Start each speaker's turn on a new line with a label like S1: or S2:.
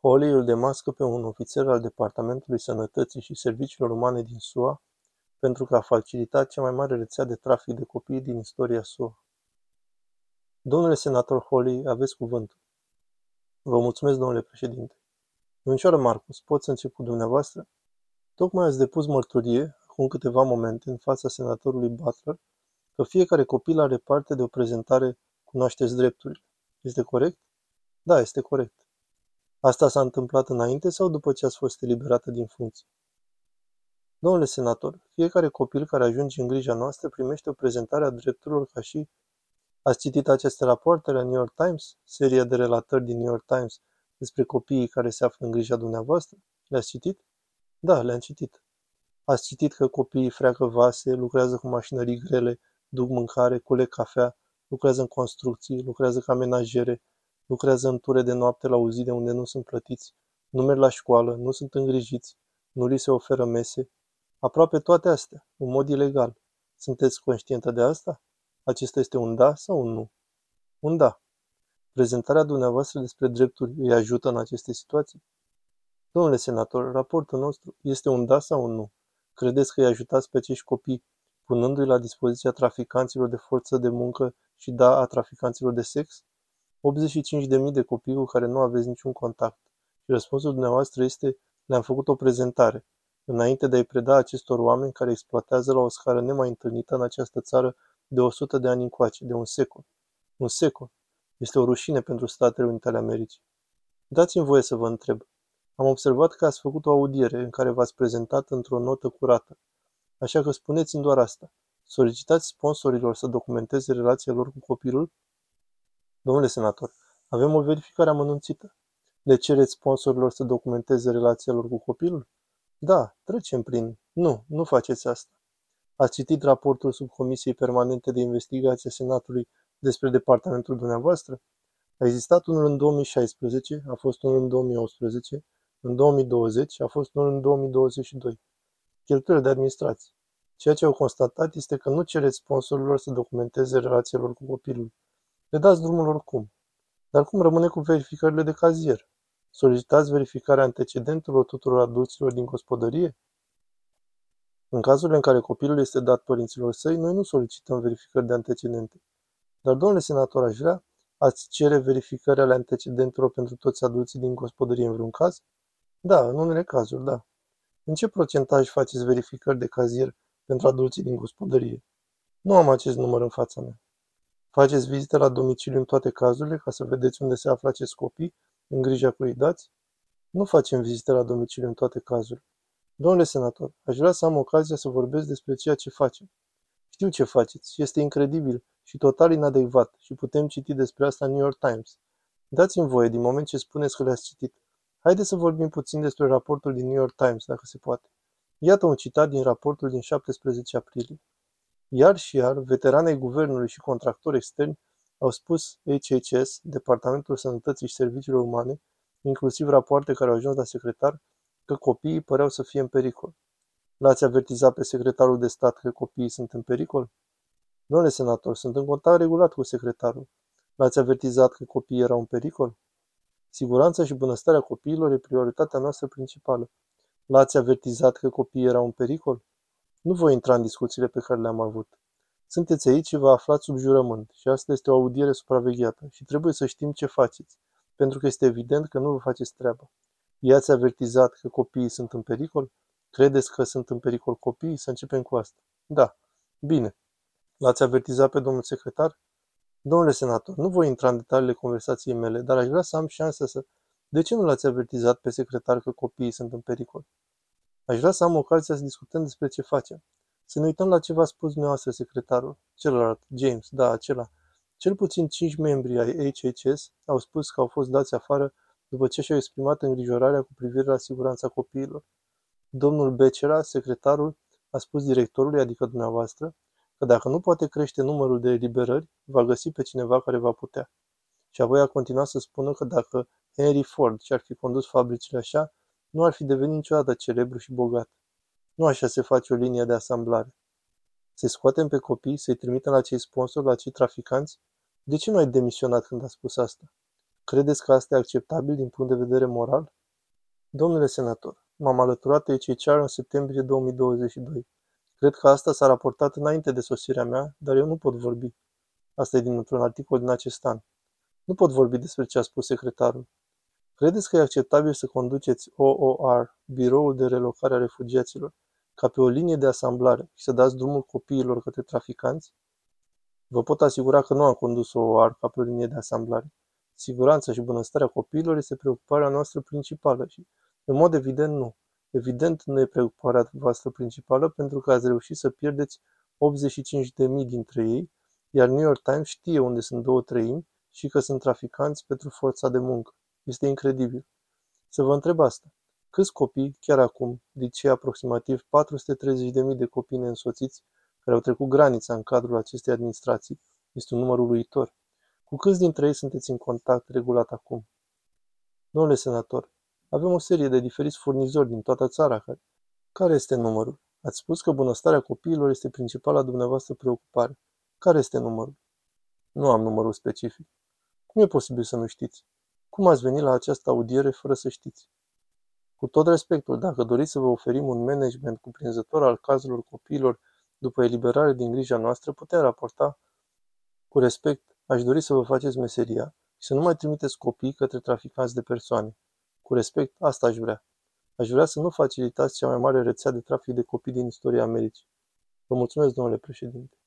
S1: Holly îl demască pe un ofițer al Departamentului Sănătății și Serviciilor Umane din SUA pentru că a facilitat cea mai mare rețea de trafic de copii din istoria SUA. Domnule senator Holly, aveți cuvântul. Vă mulțumesc, domnule președinte. Domnișoară Marcus, pot să încep cu dumneavoastră? Tocmai ați depus mărturie, acum câteva momente, în fața senatorului Butler, că fiecare copil are parte de o prezentare Cunoașteți drepturile. Este corect? Da, este corect. Asta s-a întâmplat înainte sau după ce ați fost eliberată din funcție? Domnule senator, fiecare copil care ajunge în grija noastră primește o prezentare a drepturilor ca și Ați citit aceste rapoarte la New York Times, seria de relatări din New York Times despre copiii care se află în grija dumneavoastră? Le-ați citit? Da, le-am citit. Ați citit că copiii freacă vase, lucrează cu mașinării grele, duc mâncare, culeg cafea, lucrează în construcții, lucrează ca menajere, lucrează în ture de noapte la uzide unde nu sunt plătiți, nu merg la școală, nu sunt îngrijiți, nu li se oferă mese. Aproape toate astea, în mod ilegal. Sunteți conștientă de asta? Acesta este un da sau un nu? Un da. Prezentarea dumneavoastră despre drepturi îi ajută în aceste situații? Domnule senator, raportul nostru este un da sau un nu? Credeți că îi ajutați pe acești copii punându-i la dispoziția traficanților de forță de muncă și da a traficanților de sex? 85.000 de copii cu care nu aveți niciun contact. Și răspunsul dumneavoastră este, le-am făcut o prezentare, înainte de a-i preda acestor oameni care exploatează la o scară nemai întâlnită în această țară de 100 de ani încoace, de un secol. Un secol. Este o rușine pentru Statele Unite ale Americii. Dați-mi voie să vă întreb. Am observat că ați făcut o audiere în care v-ați prezentat într-o notă curată. Așa că spuneți-mi doar asta. Solicitați sponsorilor să documenteze relația lor cu copilul? Domnule senator, avem o verificare amănunțită. Le cereți sponsorilor să documenteze relația lor cu copilul? Da, trecem prin. Nu, nu faceți asta. Ați citit raportul subcomisiei permanente de investigație a Senatului despre departamentul dumneavoastră? A existat unul în 2016, a fost unul în 2018, în 2020 a fost unul în 2022. Cheltuieli de administrație. Ceea ce au constatat este că nu cereți sponsorilor să documenteze relația lor cu copilul. Le dați drumul oricum. Dar cum rămâne cu verificările de cazier? Solicitați verificarea antecedentelor tuturor adulților din gospodărie? În cazurile în care copilul este dat părinților săi, noi nu solicităm verificări de antecedente. Dar, domnule senator, aș vrea, ați cere verificări ale antecedentelor pentru toți adulții din gospodărie în vreun caz? Da, în unele cazuri, da. În ce procentaj faceți verificări de cazier pentru adulții din gospodărie? Nu am acest număr în fața mea. Faceți vizite la domiciliu în toate cazurile ca să vedeți unde se află acest copii, în grija cui îi dați? Nu facem vizite la domiciliu în toate cazurile. Domnule senator, aș vrea să am ocazia să vorbesc despre ceea ce facem. Știu ce faceți și este incredibil și total inadecvat și putem citi despre asta în New York Times. Dați-mi voie, din moment ce spuneți că le-ați citit. Haideți să vorbim puțin despre raportul din New York Times, dacă se poate. Iată un citat din raportul din 17 aprilie. Iar și iar, veteranei guvernului și contractori externi au spus HHS, Departamentul Sănătății și Serviciilor Umane, inclusiv rapoarte care au ajuns la secretar, că copiii păreau să fie în pericol. L-ați avertizat pe secretarul de stat că copiii sunt în pericol? Domnule senator, sunt în contact regulat cu secretarul. L-ați avertizat că copiii erau în pericol? Siguranța și bunăstarea copiilor e prioritatea noastră principală. L-ați avertizat că copiii erau în pericol? Nu voi intra în discuțiile pe care le-am avut. Sunteți aici și vă aflați sub jurământ și asta este o audiere supravegheată și trebuie să știm ce faceți, pentru că este evident că nu vă faceți treaba. I-ați avertizat că copiii sunt în pericol? Credeți că sunt în pericol copiii? Să începem cu asta. Da. Bine. L-ați avertizat pe domnul secretar? Domnule senator, nu voi intra în detaliile conversației mele, dar aș vrea să am șansa să... De ce nu l-ați avertizat pe secretar că copiii sunt în pericol? Aș vrea să am ocazia să discutăm despre ce facem. Să ne uităm la ce v-a spus dumneavoastră secretarul. Celălalt, James, da, acela. Cel puțin cinci membri ai HHS au spus că au fost dați afară după ce și-au exprimat îngrijorarea cu privire la siguranța copiilor. Domnul Becera, secretarul, a spus directorului, adică dumneavoastră, că dacă nu poate crește numărul de eliberări, va găsi pe cineva care va putea. Și apoi a continuat să spună că dacă Henry Ford și-ar fi condus fabricile așa, nu ar fi devenit niciodată celebru și bogat. Nu așa se face o linie de asamblare. Se scoatem pe copii, să-i trimitem la cei sponsori, la cei traficanți? De ce nu ai demisionat când a spus asta? Credeți că asta e acceptabil din punct de vedere moral? Domnule senator, m-am alăturat ECHR în septembrie 2022. Cred că asta s-a raportat înainte de sosirea mea, dar eu nu pot vorbi. Asta e dintr-un articol din acest an. Nu pot vorbi despre ce a spus secretarul. Credeți că e acceptabil să conduceți OOR, Biroul de Relocare a Refugiaților, ca pe o linie de asamblare și să dați drumul copiilor către traficanți? Vă pot asigura că nu am condus OOR ca pe o linie de asamblare. Siguranța și bunăstarea copiilor este preocuparea noastră principală și, în mod evident, nu. Evident, nu e preocuparea voastră principală pentru că ați reușit să pierdeți 85.000 dintre ei, iar New York Times știe unde sunt două treimi și că sunt traficanți pentru forța de muncă. Este incredibil. Să vă întreb asta. Câți copii, chiar acum, din cei aproximativ 430.000 de copii neînsoțiți care au trecut granița în cadrul acestei administrații, este un număr uluitor. Cu câți dintre ei sunteți în contact regulat acum? Domnule senator, avem o serie de diferiți furnizori din toată țara care... Care este numărul? Ați spus că bunăstarea copiilor este principala dumneavoastră preocupare. Care este numărul? Nu am numărul specific. Cum e posibil să nu știți? Cum ați venit la această audiere fără să știți? Cu tot respectul, dacă doriți să vă oferim un management cuprinzător al cazurilor copiilor după eliberare din grija noastră, putem raporta cu respect, aș dori să vă faceți meseria și să nu mai trimiteți copii către traficanți de persoane. Cu respect, asta aș vrea. Aș vrea să nu facilitați cea mai mare rețea de trafic de copii din istoria Americii. Vă mulțumesc, domnule președinte.